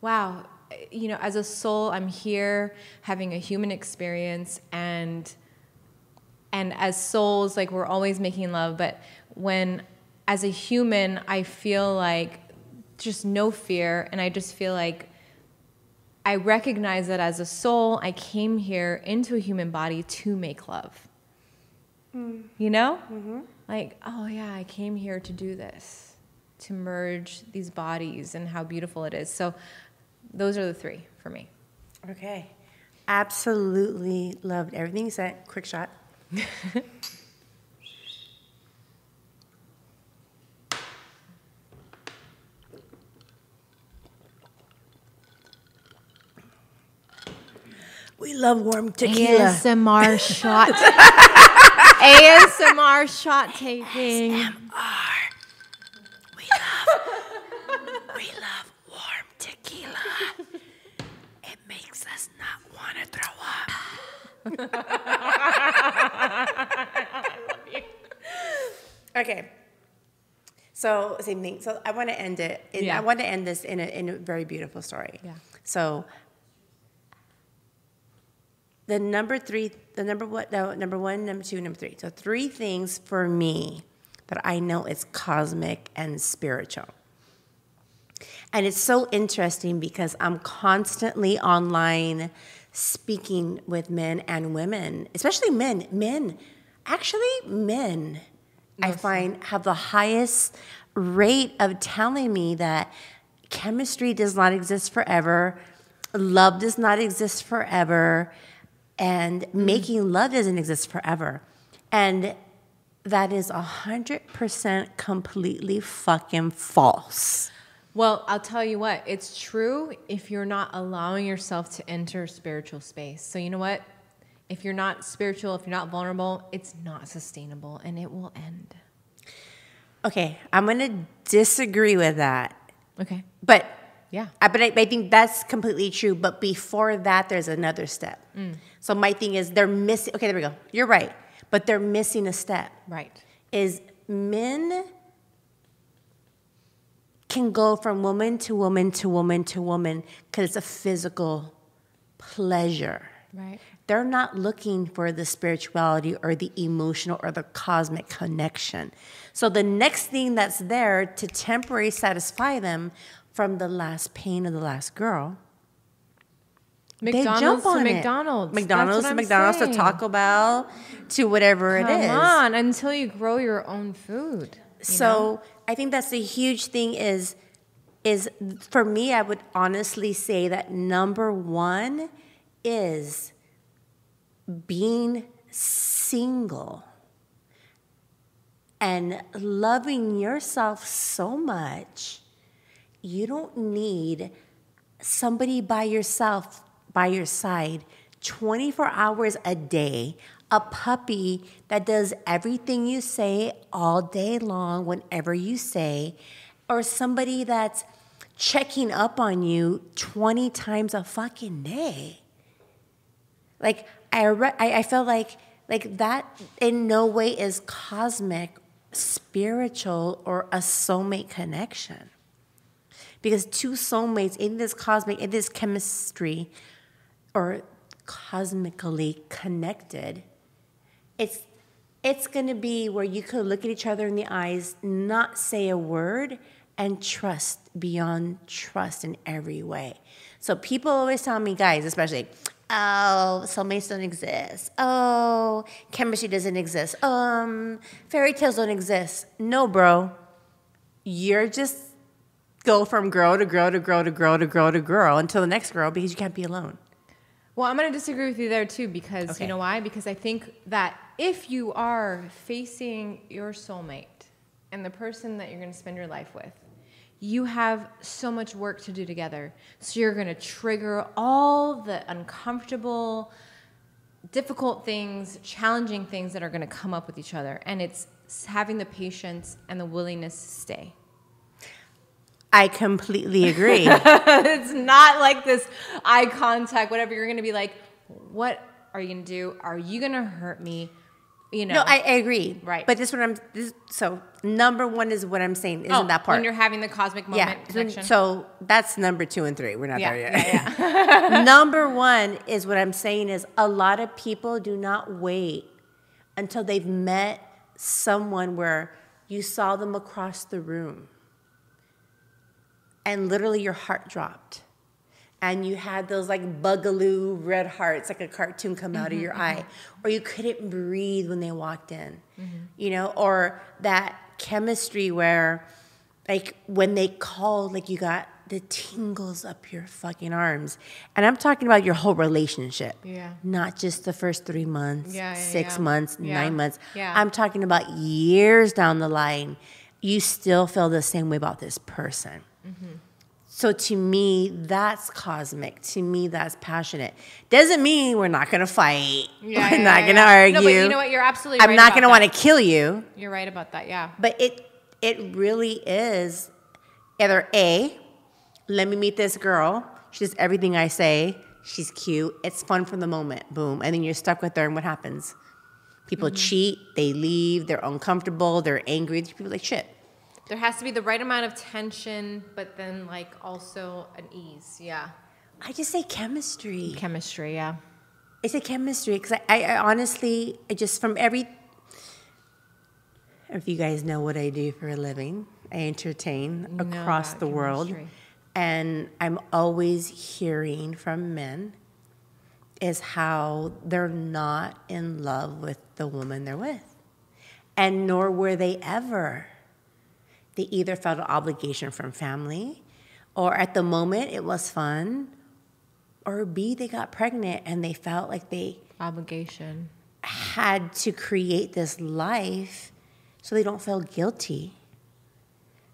wow, you know, as a soul, I'm here having a human experience and and as souls like we're always making love but when as a human i feel like just no fear and i just feel like i recognize that as a soul i came here into a human body to make love. Mm. You know? Mm-hmm. Like oh yeah i came here to do this to merge these bodies and how beautiful it is. So those are the three for me.
Okay. Absolutely loved everything you said. Quick shot we love warm tequila
ASMR shot. ASMR shot taking.
We love, we love warm tequila. It makes us not want to throw up. okay. So same thing. So I want to end it. in-
Yeah.
I want to end this in a in a very beautiful story.
Yeah.
So the number three, the number what, no, number one, number two, number three. So three things for me that I know is cosmic and spiritual. And it's so interesting because I'm constantly online speaking with men and women, especially men. Men, actually, men, I find have the highest rate of telling me that chemistry does not exist forever, love does not exist forever, and mm. making love doesn't exist forever. And that is 100% completely fucking false.
Well, I'll tell you what, it's true if you're not allowing yourself to enter spiritual space. So, you know what? If you're not spiritual, if you're not vulnerable, it's not sustainable and it will end.
Okay, I'm gonna disagree with that.
Okay.
But
Yeah.
I, but I, I think that's completely true. But before that, there's another step. Mm. So my thing is they're missing. Okay, there we go. You're right, but they're missing a step.
Right.
Is men can go from woman to woman to woman to woman because it's a physical pleasure.
Right.
They're not looking for the spirituality or the emotional or the cosmic connection. So the next thing that's there to temporarily satisfy them from the last pain of the last girl,
McDonald's
they jump on
to
it.
McDonald's.
McDonald's to McDonald's
saying.
to Taco Bell to whatever
Come
it is.
Come on, until you grow your own food. you
So
know?
I think that's the huge thing is is for me I would honestly say that number 1 is being single and loving yourself so much you don't need somebody by yourself by your side 24 hours a day a puppy that does everything you say all day long whenever you say or somebody that's checking up on you 20 times a fucking day like I, I I felt like like that in no way is cosmic, spiritual, or a soulmate connection. Because two soulmates in this cosmic, in this chemistry, are cosmically connected, it's it's gonna be where you could look at each other in the eyes, not say a word, and trust beyond trust in every way. So people always tell me, guys, especially, oh, soulmates don't exist. Oh, chemistry doesn't exist. Um, fairy tales don't exist. No, bro. You're just go from girl to girl to girl to girl to girl to girl until the next girl because you can't be alone.
Well, I'm going to disagree with you there too because
Okay.
you know why? Because I think that if you are facing your soulmate and the person that you're going to spend your life with, you have so much work to do together. So you're going to trigger all the uncomfortable, difficult things, challenging things that are going to come up with each other. And it's having the patience and the willingness to stay.
I completely agree.
it's not like this eye contact, whatever. You're going to be like, what are you going to do? Are you going to hurt me? You know.
No, I, I agree.
Right.
But this what I'm this, so number one is what I'm saying isn't
Oh,
that part.
When you're having the cosmic moment
yeah.
connection.
So that's number two and three. We're not
yeah,
there yet.
yeah, yeah.
number one is what I'm saying is a lot of people do not wait until they've met someone where you saw them across the room and literally your heart dropped and you had those like bugaloo red hearts like a cartoon come out of mm-hmm, your mm-hmm. eye or you couldn't breathe when they walked in mm-hmm. you know or that chemistry where like when they called like you got the tingles up your fucking arms and i'm talking about your whole relationship
Yeah.
not just the first three months
Yeah, yeah,
six
yeah.
months
Yeah.
nine months
Yeah.
i'm talking about years down the line you still feel the same way about this person so to me, that's cosmic. To me, that's passionate. Doesn't mean we're not gonna fight.
Yeah,
we're
yeah,
not
yeah,
gonna argue.
No, but you know what? You're absolutely
I'm
right
not gonna want to kill you.
You're right about that. Yeah.
But it it really is either a, let me meet this girl. She does everything I say. She's cute. It's fun from the moment. Boom, and then you're stuck with her. And what happens? People
Mm-hmm.
cheat. They leave. They're uncomfortable. They're angry. People are like shit.
There has to be the right amount of tension, but then like also an ease. Yeah.
I just say chemistry.
Chemistry. Yeah.
It's a chemistry because I, I, I honestly, I just from every, if you guys know what I do for a living, I entertain
know
across
about
the world. And I'm always hearing from men is how they're not in love with the woman they're with. And nor were they ever. They either felt an obligation from family, or at the moment it was fun, or B, they got pregnant and they felt like they
Obligation.
had to create this life so they don't feel guilty.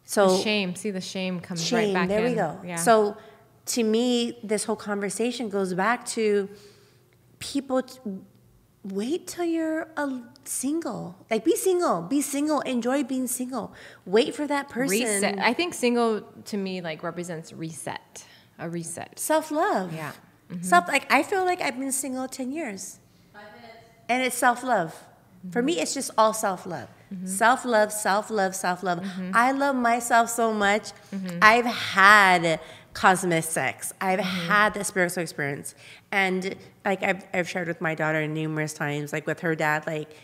So
The shame. See, the shame comes right
shame,
back
there
in.
we go.
Yeah.
So to me, this whole conversation goes back to people wait till you're a single. Like be single, be single, enjoy being single. Wait for that person.
reset. I think single to me like represents reset. A reset.
Self-love.
Yeah. Mm-hmm.
Self like I feel like I've been single 10 years. And it's self-love. For me it's just all self-love. Mm-hmm. Self-love, self-love, self-love. Mm-hmm. I love myself so much. I've had cosmic sex. I've mm-hmm. had the spiritual experience, and like I've I've shared with my daughter numerous times, like with her dad, like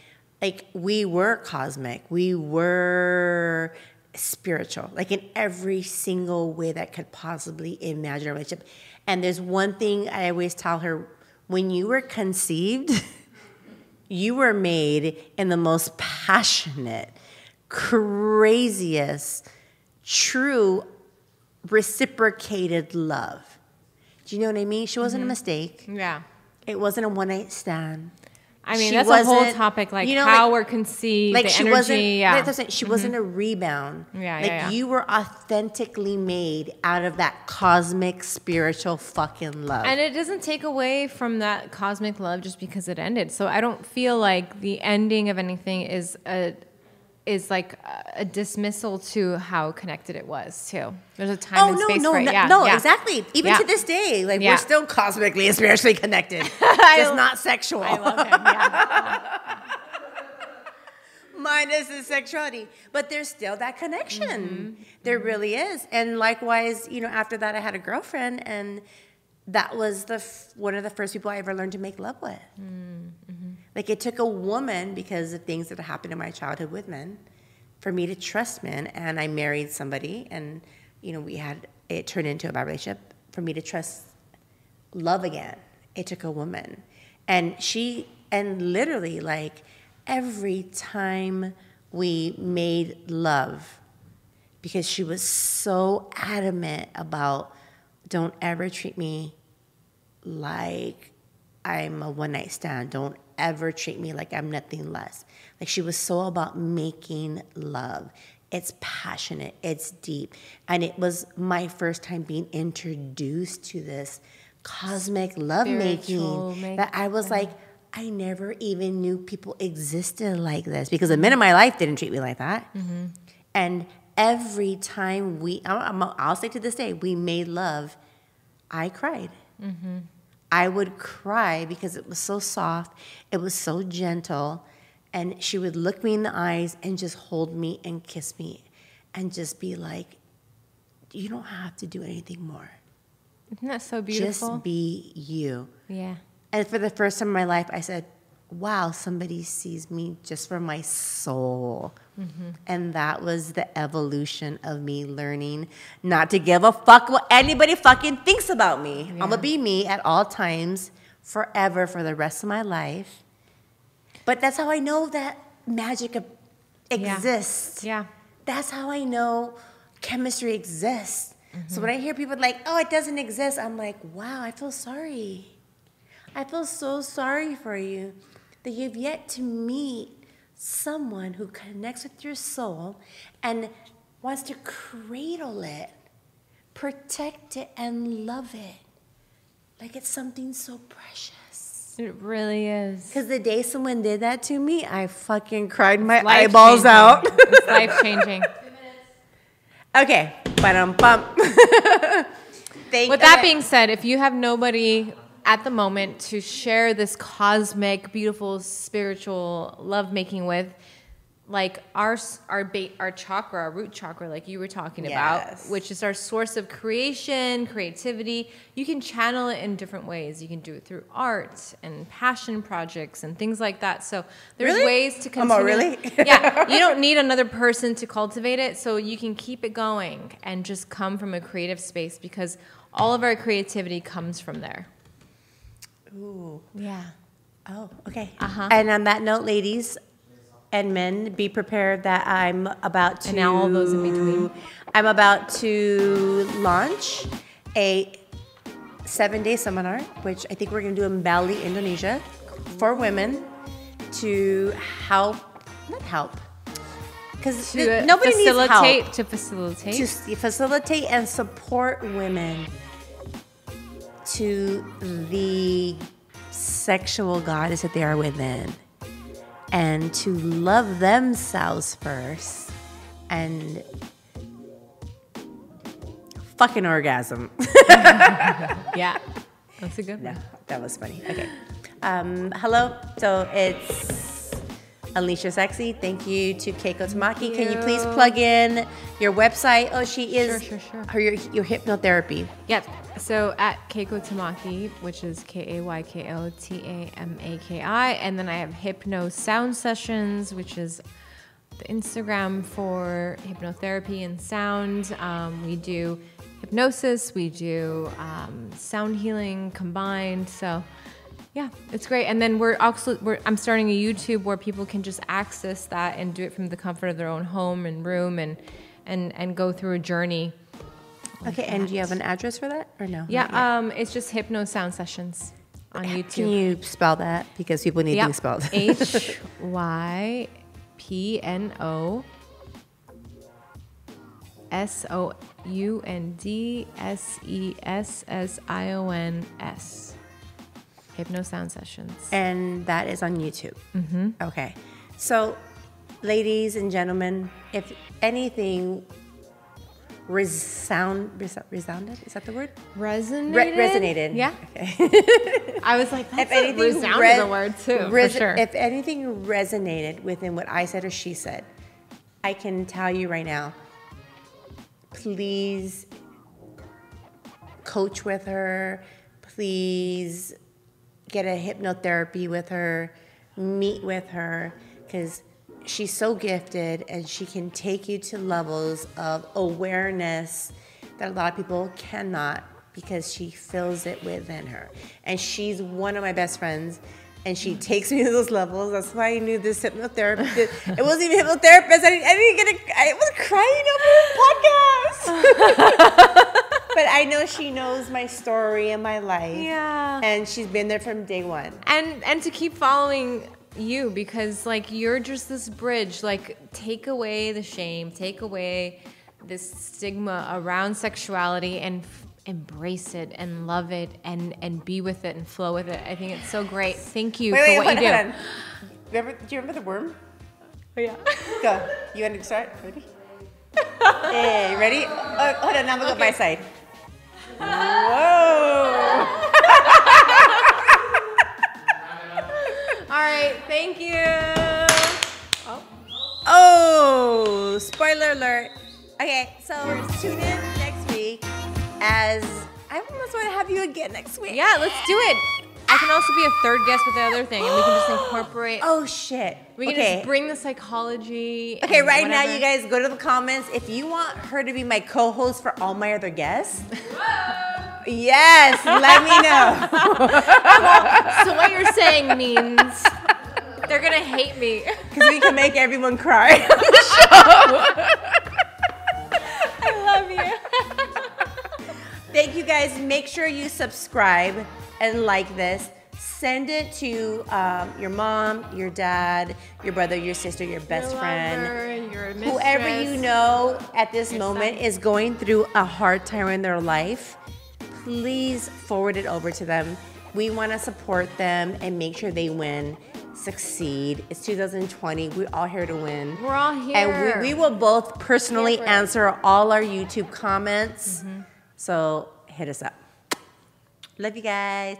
like we were cosmic, we were spiritual, like in every single way that could possibly imagine a relationship. And there's one thing I always tell her: when you were conceived. you were made in the most passionate, craziest, true, reciprocated love. Do you know what I mean? She wasn't a mistake.
Yeah.
It wasn't a one night stand.
I mean,
She
that's a whole topic, like
you know,
how
like-
we're conceived,
Like
the
she
energy.
wasn't.
yeah. Mm-hmm.
that's what I'm saying, She wasn't a rebound.
Yeah,
like
yeah, yeah.
you were authentically made out of that cosmic spiritual fucking love.
And it doesn't take away from that cosmic love just because it ended. So I don't feel like the ending of anything is a is like a dismissal to how connected it was too. There's a time
Oh
and
no,
space
no,
for it.
no,
yeah,
no,
yeah.
exactly. Even
Yeah.
to this day, like
Yeah.
we're still cosmically and spiritually connected. Just not sexual.
I love him. Yeah.
minus the sexuality. But there's still that connection.
Mm-hmm.
There really is. And likewise, you know, after that, I had a girlfriend, and that was the f- one of the first people I ever learned to make love with.
Mm-hmm.
Like it took a woman because of things that happened in my childhood with men, for me to trust men. And I married somebody, and you know, we had it turned into a bad relationship. For me to trust love again. It took a woman. And she, and literally, like, every time we made love, because she was so adamant about don't ever treat me like I'm a one night stand. Don't ever treat me like I'm nothing less. Like she was so about making love. It's passionate, it's deep. And it was my first time being introduced to this cosmic love
Spiritual
making that I was like, I never even knew people existed like this because the men in my life didn't treat me like that. Mm-hmm. And every time we, I'm, I'm, I'll say to this day, we made love, I cried. Mm-hmm. I would cry because it was so soft, it was so gentle, and she would look me in the eyes and just hold me and kiss me and just be like, You don't have to do anything more.
Isn't that so beautiful?
Just be you.
yeah.
And for the first time in my life, I said, wow, somebody sees me just for my soul. And that was the evolution of me learning not to give a fuck what anybody fucking thinks about me. I'm gonna be me at all times, forever, for the rest of my life. But that's how I know that magic e-
Yeah.
exists.
Yeah.
That's how I know chemistry exists. So mm-hmm. when I hear people like, oh, it doesn't exist, I'm like, wow, I feel sorry. I feel so sorry for you that you've yet to meet someone who connects with your soul and wants to cradle it, protect it, and love it like it's something so precious.
It really is.
Because the day someone did that to me, I fucking cried my eyeballs out.
it's life changing.
okay, but um, bump. Thank
With that being said, if you have nobody at the moment to share this cosmic, beautiful, spiritual love making with, like our our bait, our chakra, our root chakra, like you were talking
Yes.
about, which is our source of creation, creativity. You can channel it in different ways. You can do it through art and passion projects and things like that. So there's
Really?
ways to
Um, oh,
continue.
really?
yeah, you don't need another person to cultivate it, so you can keep it going and just come from a creative space because all of our creativity comes from there.
Ooh.
Yeah.
Oh, okay.
Uh-huh.
And on that note, ladies and men, be prepared that I'm about to.
And now all those in between.
I'm about to launch a seven day seminar, which I think we're going to do in Bali, Indonesia, for women to help, not help, because nobody needs help
to facilitate.
to facilitate and support women to the sexual goddess that they are within and to love themselves first and fucking orgasm.
yeah. That's a good
no,
one.
that was funny. Okay. Um, hello. So it's Unleash Your Sexy. Thank you to Kayko Tamaki. Can you
you.
please plug in your website? Oh, she is
Sure, sure, sure.
her your, your hypnotherapy.
Yep. So at Kayko Tamaki, which is K A Y K O T A M A K I, and then I have Hypno Sound Sessions, which is the Instagram for hypnotherapy and sound. Um, we do hypnosis, we do um, sound healing combined. So yeah, it's great. And then we're also we're, I'm starting a YouTube where people can just access that and do it from the comfort of their own home and room and and and go through a journey.
Okay, and do you have an address for that or no?
Yeah, um, it's just Hypno Sound Sessions on YouTube.
Can you spell that because people need
Yep.
things spelled?
H Y P N O S O U N D S E S S I O N S. Hypno Sound Sessions.
and that is on YouTube. Mm-hmm. Okay, so ladies and gentlemen, if anything resound res- resounded is that the word?
Resonated?
Re- resonated.
Yeah.
Okay.
I was like, that's
if anything
a resounded
res-
a word too,
res-
for sure.
If anything resonated within what I said or she said, I can tell you right now. Please coach with her. Please get a hypnotherapy with her. Meet with her because she's so gifted and she can take you to levels of awareness that a lot of people cannot because she fills it within her. And she's one of my best friends. And she mm. takes me to those levels. That's why I knew this hypnotherapist. it wasn't even hypnotherapist. I didn't, I didn't get a, I was crying over the podcast. I know she knows my story and my life.
Yeah.
And she's been there from day one.
and and to keep following you because like you're just this bridge like take away the shame take away this stigma around sexuality and f- embrace it and love it and and be with it and flow with it i think it's so great thank you
Wait,
for
wait,
what
hold
you
on,
do.
Remember, do you remember the worm?
Oh, yeah
Go. You want to start? Ready? hey, ready? Oh, hold on, now I'm gonna go my side. Whoa!
all right thank you
oh. oh, spoiler alert. Okay, so tune in next week as I almost want to have you again next week.
yeah let's do it i can also be a third guest with the other thing and we can just incorporate
Oh shit.
we can
okay.
just bring the psychology
Okay, right now, you guys go to the comments. If you want her to be my co-host for all my other guests, yes, let me know.
so what you're saying means they're gonna hate me
Because we can make everyone cry. on the show.
I love you.
Thank you guys. Make sure you subscribe and like this. Send it to um, your mom, your dad, your brother, your sister, your best
Your
friend.
lover, your
Whoever you know at this moment
son.
is going through a hard time in their life, please forward it over to them. We want to support them and make sure they win, succeed. It's 2020. We're all here to win.
We're all here.
And we, we will both personally
Here for it.
answer all our YouTube comments.
Mm-hmm.
So hit us up. Love you guys.